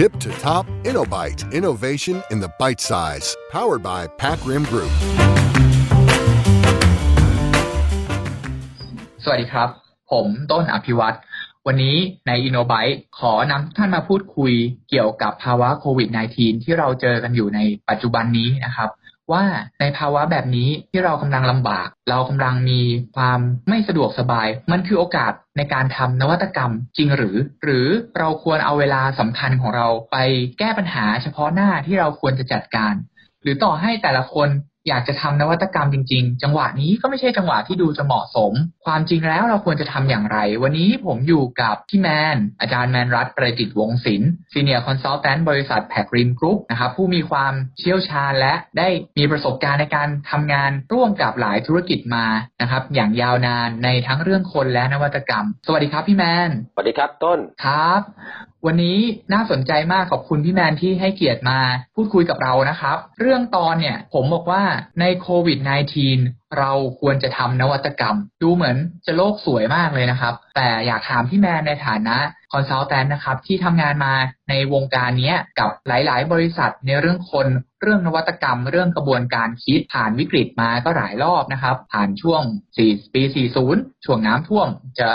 Tip to top InnoBite. Innovation in the bite size. Powered by Pac Rim Group. สวัสดีครับ ผมต้นอภิวัตรวันนี้ใน InnoBite ขอนำท่านมาพูดคุยเกี่ยวกับภาวะโควิด -19 ที่เราเจอกันอยู่ในปัจจุบันนี้นะครับ ว่าในภาวะแบบนี้ที่เรากำลังลำบาก เรากำลังมีความไม่สะดวกสบาย มันคือโอกาส ในการทำนวัตกรรมจริงหรือ หรือเราควรเอาเวลาสำคัญของเราไปแก้ปัญหาเฉพาะหน้าที่เราควรจะจัดการ หรือต่อให้แต่ละคน อยากจะทำนวัตกรรมจริง ๆ จังหวะนี้ก็ไม่ใช่จังหวะที่ดูจะเหมาะสม ความจริงแล้วเราควรจะทำอย่างไร วันนี้ผมอยู่กับพี่แมน อาจารย์แมนรัตน์ประดิษฐ์วงศิลป์ senior consultant บริษัท PacRim Group นะครับผู้มีความเชี่ยวชาญและได้มีประสบการณ์ในการทำงานร่วมกับหลายธุรกิจมานะครับอย่างยาวนานในทั้งเรื่องคนและนวัตกรรม สวัสดีครับพี่แมน สวัสดีครับต้นครับ วันนี้น่าสนใจมากขอบคุณพี่แมนที่ให้เกียรติมาพูดคุยกับเรานะครับ เรื่องตอนเนี่ยผมบอกว่าในโควิด -19 เราควรจะทำนวัตกรรม ดูเหมือนจะโลกสวยมากเลยนะครับ แต่อยากถามพี่แมนในฐานะคอนซัลแทนนะครับ ที่ทำงานมาในวงการนี้กับหลาย ๆ บริษัทในเรื่องคนเรื่องนวัตกรรม เรื่องกระบวนการคิดผ่านวิกฤตมาก็หลายรอบนะครับ ผ่านช่วง4ปี 40 ช่วงน้ำท่วมจะ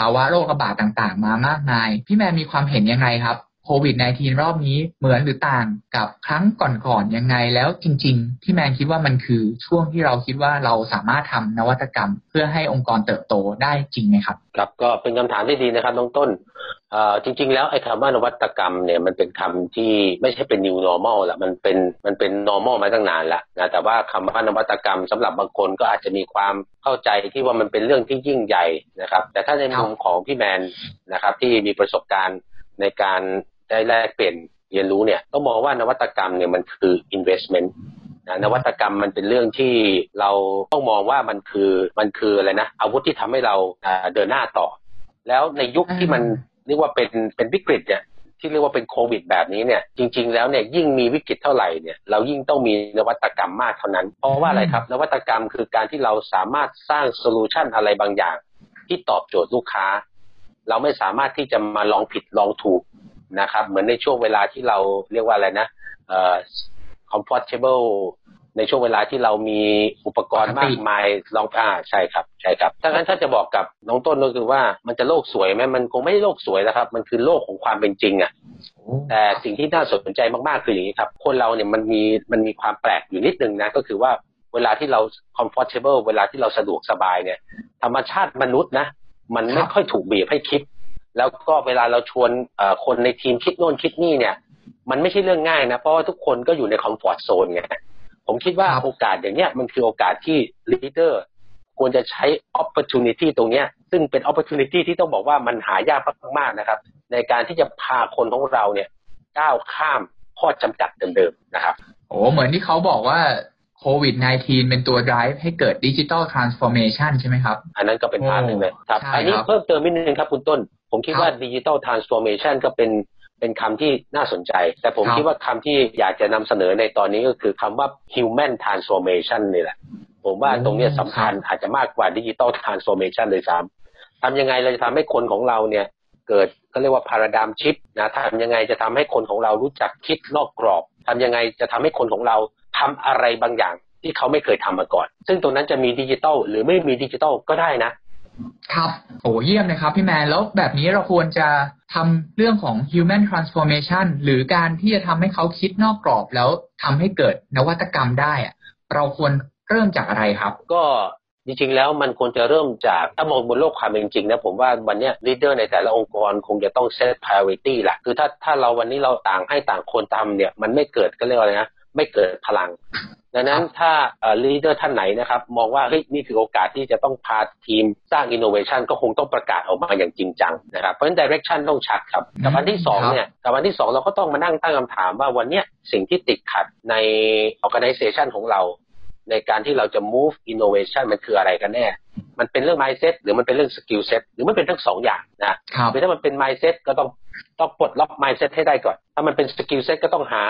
ภาวะโรคระบาดต่างๆ มามากมาย พี่แมนมีความเห็นยังไงครับ วิด -19 รอบนี้เหมือนหรือต่างกับครั้งก่อนๆยังไงแล้วจริงๆพี่แมนคิดว่ามันคือช่วงที่เราคิดว่าเราสามารถทำนวัตกรรม เพื่อให้องค์กรเติบโตได้จริงไหมครับครับก็เป็นคำถามที่ดีนะครับน้องต้นจริง ๆ แล้วไอ้คำว่านวัตกรรมเนี่ยมันเป็นคำที่ไม่ใช่เป็น new normal ละมันเป็นมันเป็น normal มาตั้งนานแล้วนะแต่ว่าคำว่านวัตกรรมสำหรับบางคนก็อาจจะมีความเข้าใจที่ว่ามันเป็นเรื่องที่ยิ่งใหญ่นะครับ แต่ถ้าในมุมของพี่แมนนะครับที่มีประสบการณ์ในการ ได้แลกเปลี่ยนเรียนรู้เนี่ยต้องมองว่านวัตกรรมเนี่ยมันคือ investment นวัตกรรมมันเป็นเรื่องที่เราต้องมองว่ามันคือมันคืออะไรนะอาวุธที่ทำให้เราเดินหน้าต่อ แล้วในยุคที่มันเรียกว่าเป็นเป็นวิกฤตเนี่ยที่เรียกว่าเป็นโควิดแบบนี้เนี่ยจริง ๆ แล้วเนี่ยยิ่งมีวิกฤตเท่าไหร่เนี่ยเรายิ่งต้องมีนวัตกรรมมากเท่านั้น เพราะว่าอะไรครับ นวัตกรรมคือการที่เราสามารถสร้างโซลูชันอะไรบางอย่าง ที่ตอบโจทย์ลูกค้า เราไม่สามารถที่จะมาลองผิดลองถูก นะครับ เหมือนในช่วงเวลาที่เราเรียกว่าอะไรนะเอ่อ comfortable ในช่วงเวลาที่เรามีอุปกรณ์มากมายลองอ่าใช่ครับ ใช่ครับถ้างั้นถ้าจะบอกกับน้องต้นก็คือว่ามันจะโลกสวยไหมมันคงไม่โลกสวยแล้วครับ มันคือโลกของความเป็นจริงอะแต่สิ่งที่น่าสนใจมากๆคืออย่างนี้ครับ คนเราเนี่ยมันมีมันมีความแปลกอยู่นิดนึงนะก็คือว่าเวลาที่เรา comfortable เวลาที่เราสะดวกสบายเนี่ย ธรรมชาติมนุษย์นะ มันไม่ค่อยถูกบีบให้คิด แล้วก็เวลาเราชวนคนในทีมคิดโน่นคิดนี่เนี่ย มันไม่ใช่เรื่องง่ายนะ เพราะว่าทุกคนก็อยู่ในคอมฟอร์ทโซนไงผมคิดว่าโอกาสอย่างเนี้ยมันคือโอกาสที่leader ควรจะใช้ opportunity ตรงเนี้ย ซึ่งเป็น opportunity ที่ต้องบอกว่ามันหายากมากๆนะครับ ในการที่จะพาคนของเราเนี่ยก้าวข้ามข้อจำกัดเดิมๆนะครับโอ้เหมือนที่เขาบอกว่า โควิด -19 เป็นตัว drive ให้เกิด digital transformation ใช่ไหมครับ อันนั้นก็เป็น part หนึ่งเลยครับ อันนี้เพิ่มเติมนิดนึงครับคุณต้น ผมคิดว่า digital transformation ก็เป็นเป็นคำที่น่าสนใจ แต่ผมคิดว่าคำที่อยากจะนำเสนอในตอนนี้ก็คือคำว่า human transformation นี่แหละ ผมว่าตรงนี้สำคัญอาจจะมากกว่า digital transformation เลยด้วยซ้ำทำยังไงเราจะทำให้คนของเราเนี่ยเกิดก็เรียกว่า paradigm shift นะทำยังไงจะทำให้คนของเรารู้จักคิดนอกกรอบทำยังไงจะทำให้คนของเรา ทำอะไรบางอย่างที่เขาไม่เคยทำมาก่อน ซึ่งตรงนั้นจะมีดิจิตอลหรือไม่มีดิจิตอลก็ได้นะ ครับโอ้เยี่ยมเลยครับพี่แมนแล้วแบบนี้เราควรจะทำเรื่องของ human transformation หรือการที่จะทำให้เขาคิดนอกกรอบแล้วทำให้เกิดนวัตกรรมได้อะเราควรเริ่มจากอะไรครับ ก็จริงๆแล้วมันควรจะเริ่มจากถ้ามองบนโลกความเป็นจริงนะผมว่าวันนี้ leader ในแต่ละองค์กรคงจะต้อง set priority แหละคือถ้าถ้าเราวันนี้เราต่างให้ต่างคนทำเนี่ย มันไม่เกิดก็เรียกว่าอะไรนะ ไม่เกิดพลัง ดังนั้นถ้า leader ท่านไหนนะครับ มองว่าเฮ้ยนี่คือโอกาสที่จะต้องพาทีมสร้างอินโนเวชันก็คงต้องประกาศออกมาอย่างจริงจังนะครับ เพราะฉะนั้น direction ต้องชัดครับกับอันที่สองเนี่ยกับอันที่สองเราก็ต้องมานั่งตั้งคำถามว่าวันเนี้ยสิ่งที่ติดขัดใน organization ของเราในการที่เราจะ move innovation มันคืออะไรกันแน่ มันเป็นเรื่อง mindset หรือมันเป็นเรื่อง skill set หรือมันเป็นทั้งสองอย่างนะคือถ้ามันเป็น mindset ก็ต้องต้องปลดล็อก mindset ให้ได้ก่อนถ้ามันเป็น skill set ก็ต้องหา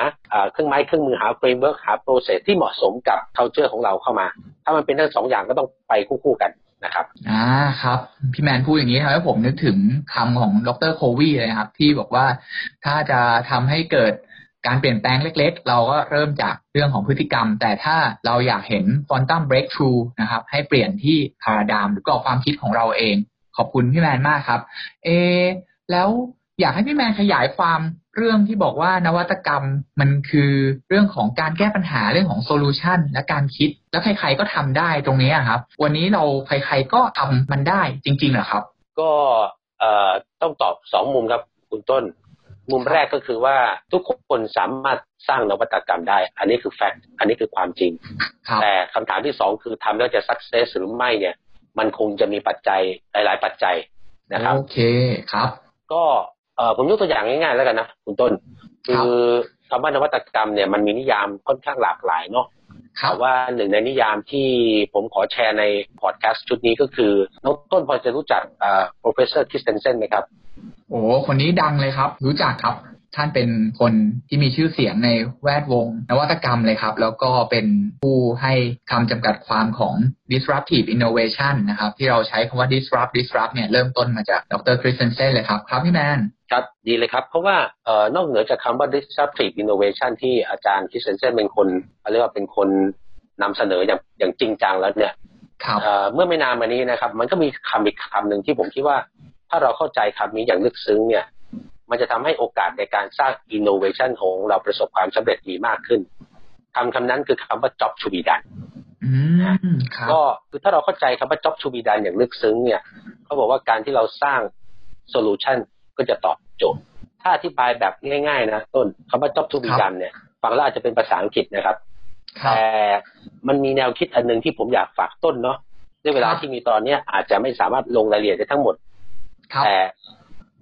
เครื่องไม้เครื่องมือหา framework หา process ที่เหมาะสมกับ culture ของเราเข้ามา ถ้ามันเป็นทั้งสองอย่างก็ต้องไปคู่ๆกันนะครับ อ่าครับ พี่แมนพูดอย่างนี้ทำให้ผมนึกถึงคำของดรโควีเลยครับ ที่บอกว่าถ้าจะทำให้เกิดการเปลี่ยนแปลงเล็กๆ เราก็เริ่มจากเรื่องของพฤติกรรม แต่ถ้าเราอยากเห็น quantum breakthrough นะครับ ให้เปลี่ยนที่ paradigm หรือกรอบความคิดของเราเอง ขอบคุณพี่แมนมากครับ เอ แล้วอยากให้พี่แมนขยายความ เรื่องที่บอกว่านวัตกรรมมันคือเรื่องของการแก้ปัญหาเรื่องของ solution และการคิด แล้วใครๆก็ทำได้ตรงนี้ครับ วันนี้เราใครๆก็ทำมันได้จริงๆเหรอครับ ก็เอ่อต้องตอบสองมุมครับคุณต้น มุมแรกก็คือว่าทุกคนสามารถสร้างนวัตกรรมได้ อันนี้คือแฟกต์อันนี้คือความจริงครับแต่คำถามที่สองคือทำแล้วจะสักเซสหรือไม่เนี่ย มันคงจะมีปัจจัยหลาย ๆ ปัจจัยนะครับโอเคครับ ก็เออ ผมยกตัวอย่างง่ายๆแล้วกันนะคุณต้นครับคือคำว่านวัตกรรมเนี่ยมันมีนิยามค่อนข้างหลากหลายเนาะครัแต่บว่าหนึ่งในนิยามที่ผมขอแชร์ในพอดแคสต์ชุดนี้ก็คือน้องต้นพอจะรู้จักอ่า professor Christensen ไหมครับ โอ้คนนี้ดังเลยครับ รู้จักครับ ท่านเป็นคนที่มีชื่อเสียงในแวดวง นวัตกรรมเลยครับ แล้วก็เป็นผู้ให้คำจำกัดความของ disruptive innovation นะครับ ที่เราใช้คำว่า disrupt disrupt เนี่ยเริ่มต้นมาจากดรคริสเซนเซนเลยครับครับพี่แมนครับดีเลยครับ เพราะว่าเอ่อนอกเหนือจากคำว่า disruptive innovation ที่อาจารย์ Christensen เป็นคนเรียกว่าเป็นคนนำเสนออย่างอย่างจริงจังแล้วเนี่ยครับเอ่อเมื่อไม่นานมานี้นะครับ มันก็มีคำอีกคำหนึ่งที่ผมคิดว่า ถ้าเราเข้าใจคำนี้อย่างลึกซึ้งเนี่ย มันจะทำให้โอกาสในการสร้าง innovation ของเราประสบความสำเร็จมีมากขึ้นคำคำนั้นคือคำว่า job to be done อืมครับก็คือถ้าเราเข้าใจคำว่า job to be done อย่างลึกซึ้งเนี่ยเขาบอกว่าการที่เราสร้าง solution ก็จะตอบโจทย์ ถ้าอธิบายแบบง่ายๆ นะต้นคำว่า job to be ครับ done เนี่ยฟังแล้วอาจจะเป็นภาษาอังกฤษนะครับครับแต่มันมีแนวคิดอันหนึ่งที่ผมอยากฝากต้นเนาะด้วยเวลาครับที่มีตอนเนี้ยอาจจะไม่สามารถลงรายละเอียดได้ทั้งหมดครับแต่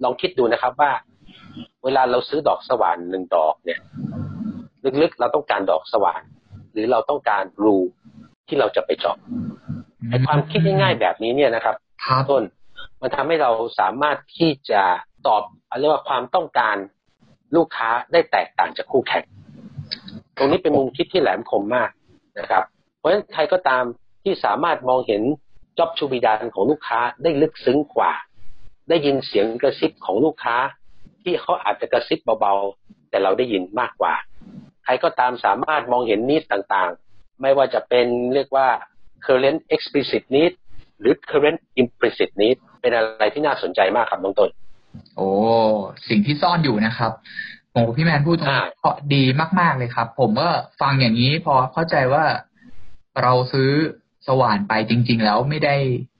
ลองคิดดูนะครับว่า เวลาเราซื้อดอกสว่านหนึ่งดอกเนี่ย ลึกๆเราต้องการดอกสว่านหรือเราต้องการรูที่เราจะไปเจาะไอ้ความคิดง่ายๆแบบนี้เนี่ยนะครับครับต้นมันทำให้เราสามารถที่จะตอบเรียกว่าความต้องการลูกค้าได้แตกต่างจากคู่แข่ง ตรงนี้เป็นมุมคิดที่แหลมคมมากนะครับ เพราะฉะนั้นใครก็ตามที่สามารถมองเห็น job to be done ของลูกค้าได้ลึกซึ้งกว่า ได้ยินเสียงกระซิบของลูกค้า ที่เขาอาจจะกระซิบเบาๆ แต่เราได้ยินมากกว่า ใครก็ตามสามารถมองเห็นนิสต่างๆ ไม่ว่าจะเป็นเรียกว่า current explicit need หรือ current implicit need เป็นอะไรที่น่าสนใจมากครับน้องต้นโอ้สิ่งที่ซ่อนอยู่นะครับโอ้พี่แมนพูดตรงนี้อ่าเพราะดีมาก ๆเลยครับ ผมก็ฟังอย่างนี้พอเข้าใจว่าเราซื้อสว่านไปจริง ๆ แล้วไม่ได้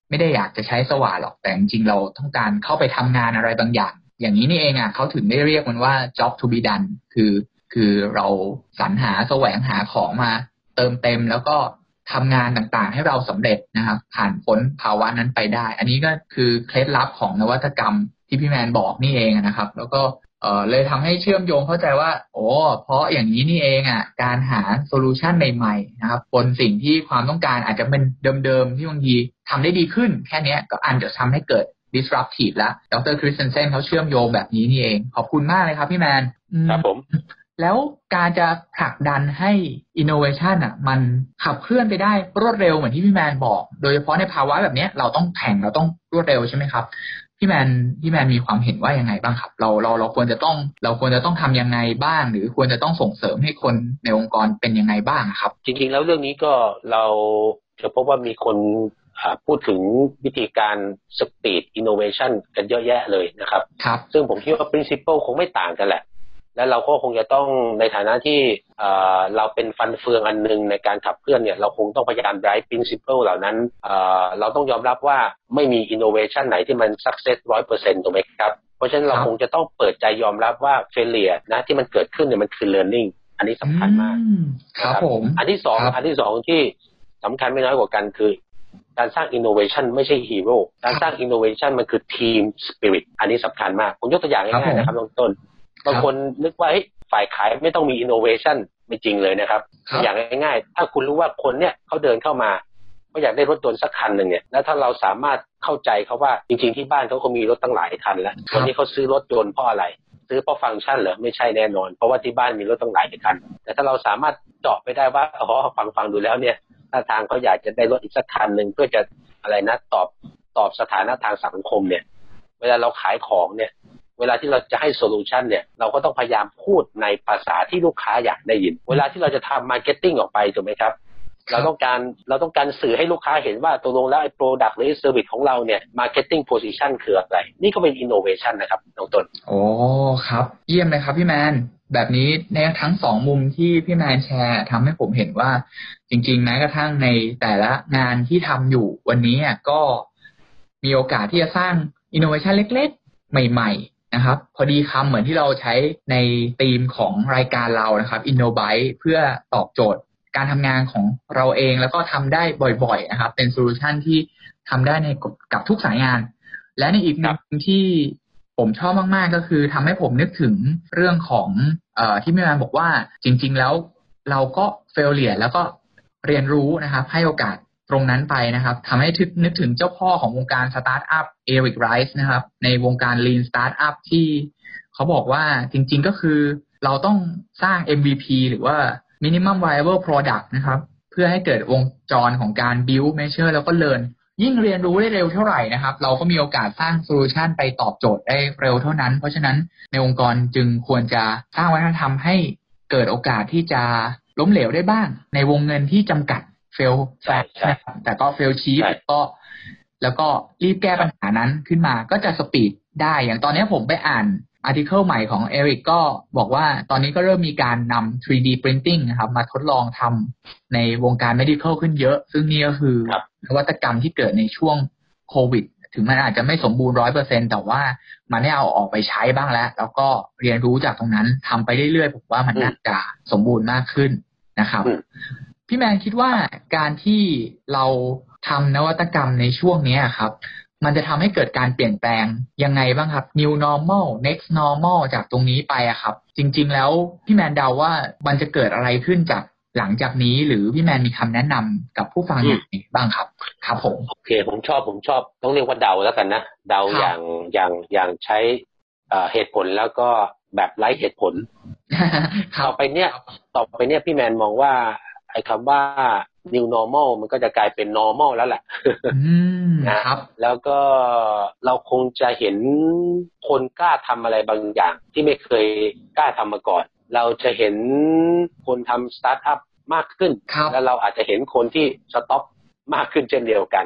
ไม่ได้อยากจะใช้สว่านหรอกแต่จริงๆเราต้องการเข้าไปทำงานอะไรบางอย่าง อย่างนี้นี่เองอะเขาถึงได้เรียกมันว่า job to be done คือคือเราสรรหาแสวงหาของมาเติมเต็มแล้วก็ทำงานต่างๆ ให้เราสำเร็จนะครับ ผ่านพ้นภาวะนั้นไปได้ อันนี้ก็คือเคล็ดลับของนวัตกรรมที่พี่แมนบอกนี่เองนะครับ แล้วก็เอ่อเลยทำให้เชื่อมโยงเข้าใจว่า โอ้เพราะอย่างนี้นี่เองอะการหา solution ใหม่ๆนะครับบนสิ่งที่ความต้องการอาจจะเป็นเดิมๆที่บางทีทำได้ดีขึ้น แค่นี้ก็อันจะทำให้เกิด disruptive แล้วดร. Christensen เขาเชื่อมโยงแบบนี้นี่เอง ขอบคุณมากเลยครับพี่แมนอืมครับผมแล้วการจะผลักดันให้ innovation อะ มันขับเคลื่อนไปได้รวดเร็วเหมือนที่พี่แมนบอก โดยเฉพาะในภาวะแบบเนี้ยเราต้องแข่งเราต้องรวดเร็วใช่ไหมครับพี่แมนพี่แมนมีความเห็นว่ายังไงบ้างครับ เราเราเราควรจะต้องเราควรจะต้องทำยังไงบ้าง หรือควรจะต้องส่งเสริมให้คนในองค์กรเป็นยังไงบ้างครับ จริงๆ แล้วเรื่องนี้ก็เราจะพบว่ามีคนอ่า พูดถึงวิธีการ speed innovation กันเยอะแยะเลยนะครับครับ ซึ่งผมคิดว่า principle คงไม่ต่างกันแหละ และเราก็คงจะต้องในฐานะที่เอ่อเราเป็นฟันเฟืองอันหนึ่งในการขับเคลื่อนเนี่ย เราคงต้องพยายาม drive principle เหล่านั้นเอ่อเราต้องยอมรับว่าไม่มี innovation ไหนที่มัน success ร้อยเปอร์เซ็นต์ถูกไหมครับ เพราะฉะนั้นเราครับคงจะต้องเปิดใจยอมรับว่า failure นะที่มันเกิดขึ้นเนี่ยมันคือ learning อันนี้สำคัญมากอืครับผม อันที่สองครับอันที่สองที่สำคัญไม่น้อยกว่ากันคือ การสร้าง innovation ไม่ใช่ฮีโร่การสร้าง innovation มันคือ team spirit อันนี้สำคัญมาก ผมยกตัวอย่างครับง่ายๆนะครับผมน้องต้นบางคนนึกว่าเฮ้ยฝ่ายขายไม่ต้องมี innovation ไม่จริงเลยนะครับครับ อย่างง่ายๆ ถ้าคุณรู้ว่าคนเนี่ยเขาเดินเข้ามาเขาอยากได้รถยนต์สักคันหนึ่งเนี่ย แล้วถ้าเราสามารถเข้าใจเขาว่าจริงๆที่บ้านเขาก็มีรถตั้งหลายคันแล้วครับวันนี้เขาซื้อรถยนต์เพราะอะไร ซื้อเพราะฟังก์ชันเหรอไม่ใช่แน่นอน เพราะว่าที่บ้านมีรถตั้งหลายคัน แต่ถ้าเราสามารถเจาะไปได้ว่าอ๋อฟังฟังดูแล้วเนี่ยถ้าทางเขาอยากจะได้รถอีกสักคันหนึ่งเพื่อจะอะไรนะตอบตอบสถานะทางสังคมเนี่ย เวลาเราขายของเนี่ย เวลาที่เราจะให้ solution เนี่ย เราก็ต้องพยายามพูดในภาษาที่ลูกค้าอยากได้ยิน เวลาที่เราจะทำ marketing ออกไปถูกไหมครับ เราต้องการเราต้องการสื่อให้ลูกค้าเห็นว่าตกลงแล้วไอ้ product หรือ service ของเราเนี่ย marketing position คืออะไร นี่ก็เป็นอินโนเวชันนะครับน้องต้นโอ้ครับ เยี่ยมเลยครับพี่แมนแบบนี้ในทั้งสองมุมที่พี่แมนแชร์ทำให้ผมเห็นว่า จริงๆแม้กระทั่งในแต่ละงานที่ทำอยู่วันนี้ก็มีโอกาสที่จะสร้างอินโนเวชันเล็กๆ ใหม่ ๆ นะครับ พอดีคำเหมือนที่เราใช้ในธีมของรายการเรานะครับ Innovate เพื่อตอบโจทย์ การทำงานของเราเองแล้วก็ทำได้บ่อยๆนะครับ เป็น solution ที่ทำได้ในกับทุกสายงาน และในอีกหนึ่งที่ผมชอบมากๆก็คือทำให้ผมนึกถึงเรื่องของเอ่อที่พี่แมนบอกว่าจริง ๆ แล้วเราก็ failure แล้วก็เรียนรู้นะครับ ให้โอกาสตรงนั้นไปนะครับทำให้ทึกนึกถึงเจ้าพ่อของวงการสตาร์ทอัพ Eric Ries นะครับ ในวงการ Lean Startup ที่เขาบอกว่าจริง ๆ ก็คือเราต้องสร้าง MVP หรือว่า Minimum Viable Product นะครับ เพื่อให้เกิดวงจรของการ build measure แล้วก็ learn ยิ่งเรียนรู้ได้เร็วเท่าไหร่นะครับ เราก็มีโอกาสสร้าง solution ไปตอบโจทย์ได้เร็วเท่านั้น เพราะฉะนั้นในองค์กรจึงควรจะสร้างวัฒนธรรมให้เกิดโอกาสที่จะล้มเหลวได้บ้าง ในวงเงินที่จำกัด fail fast นะครับแต่ก็ fail cheap ก็ แล้วก็รีบแก้ปัญหานั้นขึ้นมาก็จะ speed ได้อย่างตอนนี้ผมไปอ่าน article ใหม่ของ Eric ก็บอกว่าตอนนี้ก็เริ่มมีการนำ 3D printing นะครับมาทดลองทำในวงการ medical ขึ้นเยอะ ซึ่งนี่ก็คือนวัตกรรมที่เกิดในช่วงโควิด ถึงมันอาจจะไม่สมบูรณ์ร้อยเปอร์เซ็นแต่ว่ามันได้เอาออกไปใช้บ้างแล้ว แล้วก็เรียนรู้จากตรงนั้นทำไปเรื่อยๆผมว่ามันน่าจะสมบูรณ์มากขึ้นนะครับ พี่แมนคิดว่าการที่เราทำนวัตกรรมในช่วงนี้ครับ มันจะทำให้เกิดการเปลี่ยนแปลงยังไงบ้างครับ new normal next normal จากตรงนี้ไปอะครับ จริง ๆ แล้วพี่แมนเดาว่ามันจะเกิดอะไรขึ้นจากหลังจากนี้หรือพี่แมนมีคำแนะนำกับผู้ฟังอย่างไรบ้างครับ ครับผมโอเค ผมชอบผมชอบต้องเรียกว่าเดาแล้วกันนะเดาอย่างอย่างอย่างใช้เหตุผลแล้วก็แบบไร้เหตุผลต่อไปเนี่ยต่อไปเนี่ยพี่แมนมองว่าไอ้คำว่า new normal มันก็จะกลายเป็น normal แล้วแหละนะครับ แล้วก็เราคงจะเห็นคนกล้าทำอะไรบางอย่าง ที่ไม่เคยกล้าทำมาก่อน เราจะเห็นคนทำสตาร์ทอัพมากขึ้น แล้วเราอาจจะเห็นคนที่ stop มากขึ้นเช่นเดียวกัน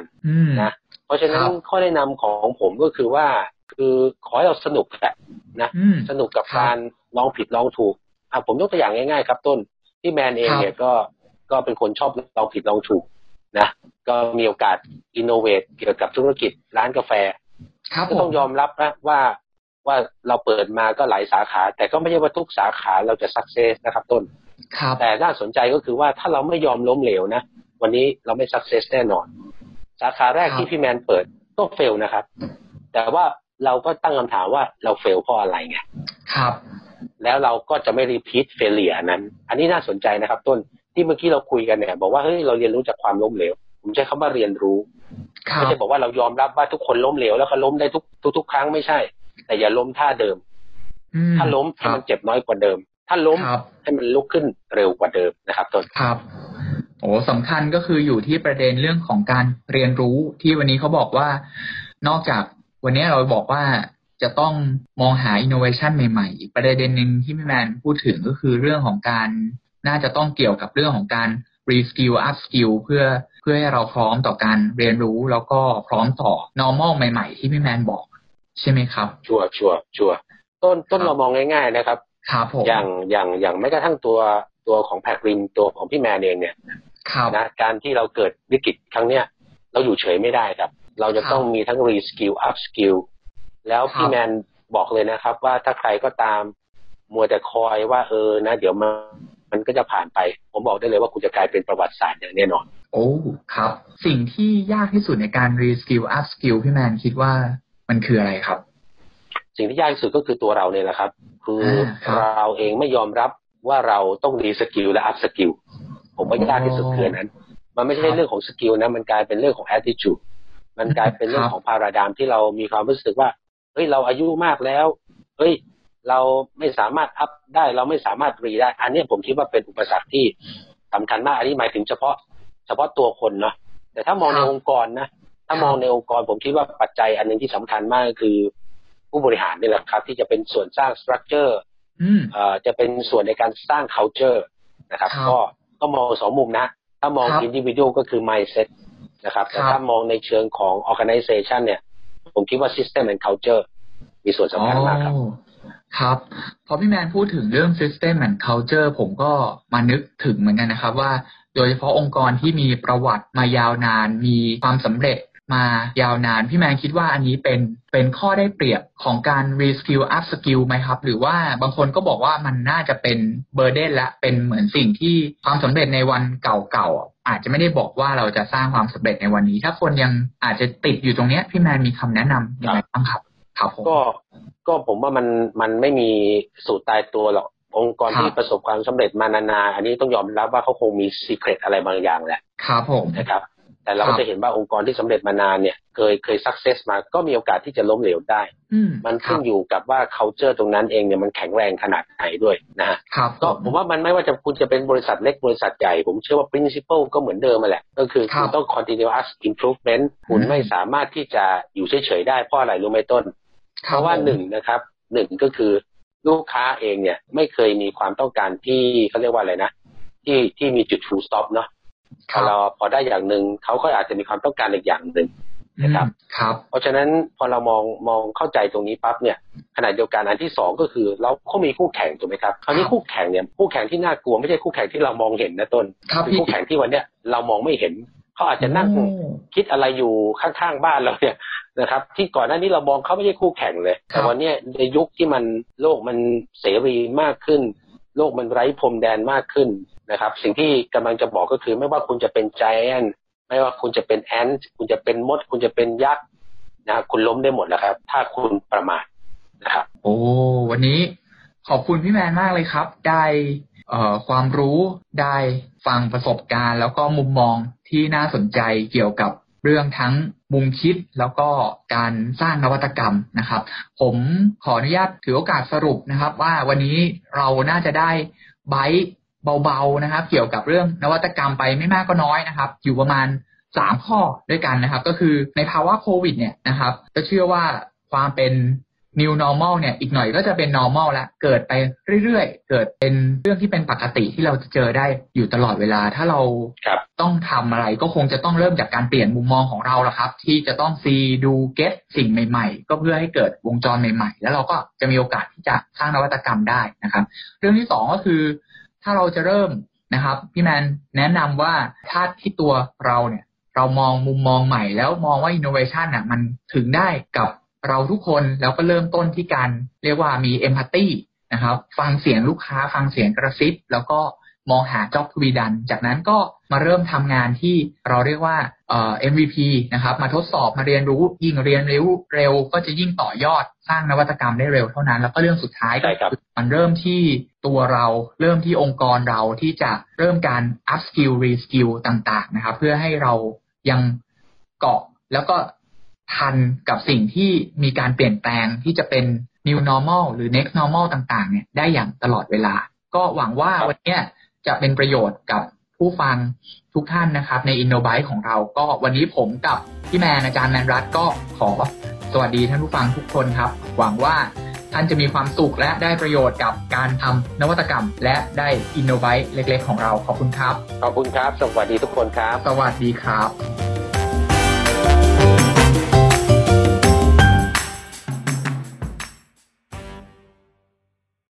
นะ เพราะฉะนั้นข้อแนะนำของผมก็คือว่า คือขอให้เราสนุกแหละนะ สนุกกับการลองผิดลองถูกอะผมยกตัวอย่างง่ายๆ ครับต้น ที่แมนเองเนี่ยก็ ก็เป็นคนชอบลองผิดลองถูกนะก็มีโอกาส innovate เกี่ยวกับธุรกิจร้านกาแฟก็ต้องยอมรับนะว่าว่าเราเปิดมาก็หลายสาขา แต่ก็ไม่ใช่ว่าทุกสาขาเราจะ success นะครับต้นแต่น่าสนใจก็คือว่าถ้าเราไม่ยอมล้มเหลวนะ วันนี้เราไม่ success แน่นอน สาขาแรกที่พี่แมนเปิดก็ fail นะครับ แต่ว่าเราก็ตั้งคำถามว่าเรา fail เพราะอะไรไงครับ แล้วเราก็จะไม่ repeat failure นั้น อันนี้น่าสนใจนะครับ ต้น ที่เมื่อกี้เราคุยกันเนี่ยบอกว่าเฮ้ยเราเรียนรู้จากความล้มเหลวผมใช้คำว่าเรียนรู้ไม่ใช่บอกว่าเรายอมรับว่าทุกคนล้มเหลวแล้วก็ล้มได้ทุกทุกทุกครั้งไม่ใช่ แต่อย่าล้มท่าเดิม ถ้าล้มให้มันเจ็บน้อยกว่าเดิม ถ้าล้มให้มันลุกขึ้นเร็วกว่าเดิมนะครับต้นครับโอ้สำคัญก็คืออยู่ที่ประเด็นเรื่องของการเรียนรู้ที่วันนี้เขาบอกว่านอกจากวันนี้เราบอกว่าจะต้องมองหาอินโนเวชันใหม่ๆอีกประเด็นหนึ่งที่พี่แมนพูดถึงก็คือเรื่องของการ น่าจะต้องเกี่ยวกับเรื่องของการ reskill up skill เพื่อเพื่อให้เราพร้อมต่อการเรียนรู้แล้วก็พร้อมต่อ normal ใหม่ ๆ ที่พี่แมนบอก ใช่ไหมครับ ชัวชัวชัวต้นต้นเรามองง่าย ๆ นะครับครับผมอย่างอย่างอย่างไม่กระทั่งตัวตัวของแพคริมตัวของพี่แมนเองเนี่ยนะการที่เราเกิดวิกฤตครั้งเนี้ยเราอยู่เฉยไม่ได้ครับ เราจะต้องมีทั้ง reskill up skill แล้วพี่แมนบอกเลยนะครับ ว่าถ้าใครก็ตามมัวแต่คอยว่าเออนะ เดี๋ยวมา มันก็จะผ่านไป ผมบอกได้เลยว่าคุณจะกลายเป็นประวัติศาสตร์อย่างแน่นอน โอ้ครับ สิ่งที่ยากที่สุดในการ reskill upskill พี่แมนคิดว่ามันคืออะไรครับ สิ่งที่ยากที่สุดก็คือตัวเราเนี่ยแหละครับ คือเราเองไม่ยอมรับว่าเราต้อง reskill และ upskill ผมว่ายากที่สุดคืออันนั้น มันไม่ใช่เรื่องของ skill นะ มันกลายเป็นเรื่องของแอ t i t u d e มันกลายเป็นเรื่องของ paradigm ที่เรามีความรู้สึกว่า เฮ้ย เราอายุมากแล้ว เฮ้ย เราไม่สามารถ up ได้ เราไม่สามารถ re ได้ อันนี้ผมคิดว่าเป็นอุปสรรคที่สำคัญมาก อันนี้หมายถึงเฉพาะ เฉพาะตัวคนเนาะแต่ถ้ามองในองค์กรนะถ้ามองในองค์กรผมคิดว่าปัจจัยอันหนึงที่สำคัญมากก็คือผู้บริหารนี่แหละครับ ที่จะเป็นส่วนสร้าง structure อืมเอ่อจะเป็นส่วนในการสร้าง culture นะครับครับก็ก็มองสองมุมนะ ถ้ามองครับ individual ก็คือ mindset นะครับแต่ครับถ้ามองในเชิงของ organization เนี่ย ผมคิดว่า system and culture มีส่วนสำคัญมากครับอ๋อ ครับพอพี่แมนพูดถึงเรื่อง system and culture ผมก็มานึกถึงเหมือนกันนะครับ ว่าโดยเฉพาะองค์กรที่มีประวัติมายาวนาน มีความสำเร็จมายาวนาน พี่แมนคิดว่าอันนี้เป็นเป็นข้อได้เปรียบของการ reskill up skill ไหมครับ หรือว่าบางคนก็บอกว่ามันน่าจะเป็น burden และเป็นเหมือนสิ่งที่ความสำเร็จในวันเก่าๆอาจจะไม่ได้บอกว่าเราจะสร้างความสำเร็จในวันนี้ ถ้าคนยังอาจจะติดอยู่ตรงนี้พี่แมนมีคำแนะนำยังไงบ้างครับ ครับผมก็ก็ผมว่ามันมันไม่มีสูตรตายตัวหรอกองค์กรครับที่ประสบความสำเร็จมานานๆอันนี้ต้องยอมรับว่าเขาคงมีซีเครตอะไรบางอย่างแหละครับผมนะครับ แต่เราครัก็บจะเห็นว่าองค์กรที่สำเร็จมานานเนี่ยเคยเคยสักเซสมาก็มีโอกาสที่จะล้มเหลวได้อืมมันครัขึ้บนอยู่กับว่า culture ตรงนั้นเองเนี่ยมันแข็งแรงขนาดไหนด้วยนะฮะครับก็ผมว่ามันไม่ว่าจะคุณจะเป็นบริษัทเล็กบริษัทใหญ่ ผมเชื่อว่า principle ก็เหมือนเดิมมาแหละ ก็คือครัคุบณต้อง continuous improvement คุณอืมไม่สามารถที่จะอยู่เฉยๆได้เพราะอะไรรู้ไหมต้น เพราะว่าผมหนึ่งนะครับหนึ่งก็คือลูกค้าเองเนี่ย ไม่เคยมีความต้องการที่เขาเรียกว่าอะไรนะที่ที่มีจุด full stop เนาะคพอรับเราพอได้อย่างหนึ่งเขาก็อาจจะมีความต้องการอีกอย่างหนึ่งนะครับอืมครับ เพราะฉะนั้นพอเรามองมองเข้าใจตรงนี้ปั๊บเนี่ยขณะเดียวกันอันที่สองก็คือเราเขามีคู่แข่งถูกไหมครับคราวนี้คู่แข่งเนี่ยคู่แข่งที่น่ากลัวไม่ใช่คู่แข่งที่เรามองเห็นนะต้นครับคือพี่คู่แข่งที่วันเนี้ยเรามองไม่เห็นเขาอาจจะนั่งโอ้คิดอะไรอยู่ข้างๆบ้านเราเนี่ย นะครับ ที่ก่อนหน้านี้เรามองเขาไม่ใช่คู่แข่งเลย แต่วันเนี้ยในยุคที่มันโลกมันเสรีมากขึ้น โลกมันไร้พรมแดนมากขึ้นนะครับ สิ่งที่กำลังจะบอกก็คือไม่ว่าคุณจะเป็นไจแอนไม่ว่าคุณจะเป็นแอนคุณจะเป็นมด คุณจะเป็นยักษ์นะครับคุณล้มได้หมดแล้วครับ ถ้าคุณประมาทนะครับ โอ้วันนี้ขอบคุณพี่แมนมากเลยครับ ได้เอ่อความรู้ได้ฟังประสบการณ์ แล้วก็มุมมองที่น่าสนใจเกี่ยวกับเรื่องทั้ง มุมคิดแล้วก็การสร้างนวัตกรรมนะครับ ผมขออนุญาตถือโอกาสสรุปนะครับ ว่าวันนี้เราน่าจะได้ไบต์เบาๆนะครับ เกี่ยวกับเรื่องนวัตกรรมไปไม่มากก็น้อยนะครับ อยู่ประมาณสามข้อด้วยกันนะครับ ก็คือในภาวะโควิดเนี่ยนะครับ ก็เชื่อว่าความเป็น new normal เนี่ยอีกหน่อยก็จะเป็น normal แล้วเกิดไปเรื่อยๆ เกิดเป็นเรื่องที่เป็นปกติที่เราจะเจอได้อยู่ตลอดเวลา ถ้าเราครับต้องทำอะไรก็คงจะต้องเริ่มจากการเปลี่ยนมุมมองของเราละครับ ที่จะต้องซีดูเก็ตสิ่งใหม่ๆ ก็เพื่อให้เกิดวงจรใหม่ๆ แล้วเราก็จะมีโอกาสที่จะสร้างนวัตกรรมได้นะครับ เรื่องที่สองก็คือ ถ้าเราจะเริ่มนะครับพี่แมนแนะนำว่าถ้าที่ตัวเราเนี่ยเรามองมุมมองใหม่แล้วมองว่า innovation น่ะมันถึงได้กับ เราทุกคนแล้วก็เริ่มต้นที่การเรียกว่ามี empathy นะครับฟังเสียงลูกค้าฟังเสียงกระซิบแล้วก็มองหา job to be done จากนั้นก็มาเริ่มทำงานที่เราเรียกว่าเอ่อ MVP นะครับมาทดสอบมาเรียนรู้ยิ่งเรียนรู้เร็วก็จะยิ่งต่อยอดสร้างนวัตกรรมได้เร็วเท่านั้น แล้วก็เรื่องสุดท้ายก็ใช่ครับคือมันเริ่มที่ตัวเราเริ่มที่องค์กรเราที่จะเริ่มการ up skill re skill ต่าง ๆ นะครับ เพื่อให้เรายังเกาะแล้วก็ ทันกับสิ่งที่มีการเปลี่ยนแปลงที่จะเป็น new normal หรือ next normal ต่างๆ เนี่ยได้อย่างตลอดเวลา ก็หวังว่าครับวันเนี้ยจะเป็นประโยชน์กับผู้ฟังทุกท่านนะครับ ใน InnoByte ของเราก็วันนี้ผมกับพี่แมนอาจารย์แมนรัตก็ขอสวัสดีท่านผู้ฟังทุกคนครับ หวังว่าท่านจะมีความสุขและได้ประโยชน์กับการทำนวัตกรรม และได้ InnoByte เล็ก ๆ ของเราขอบคุณครับ ขอบคุณครับ สวัสดีทุกคนครับ สวัสดีครับ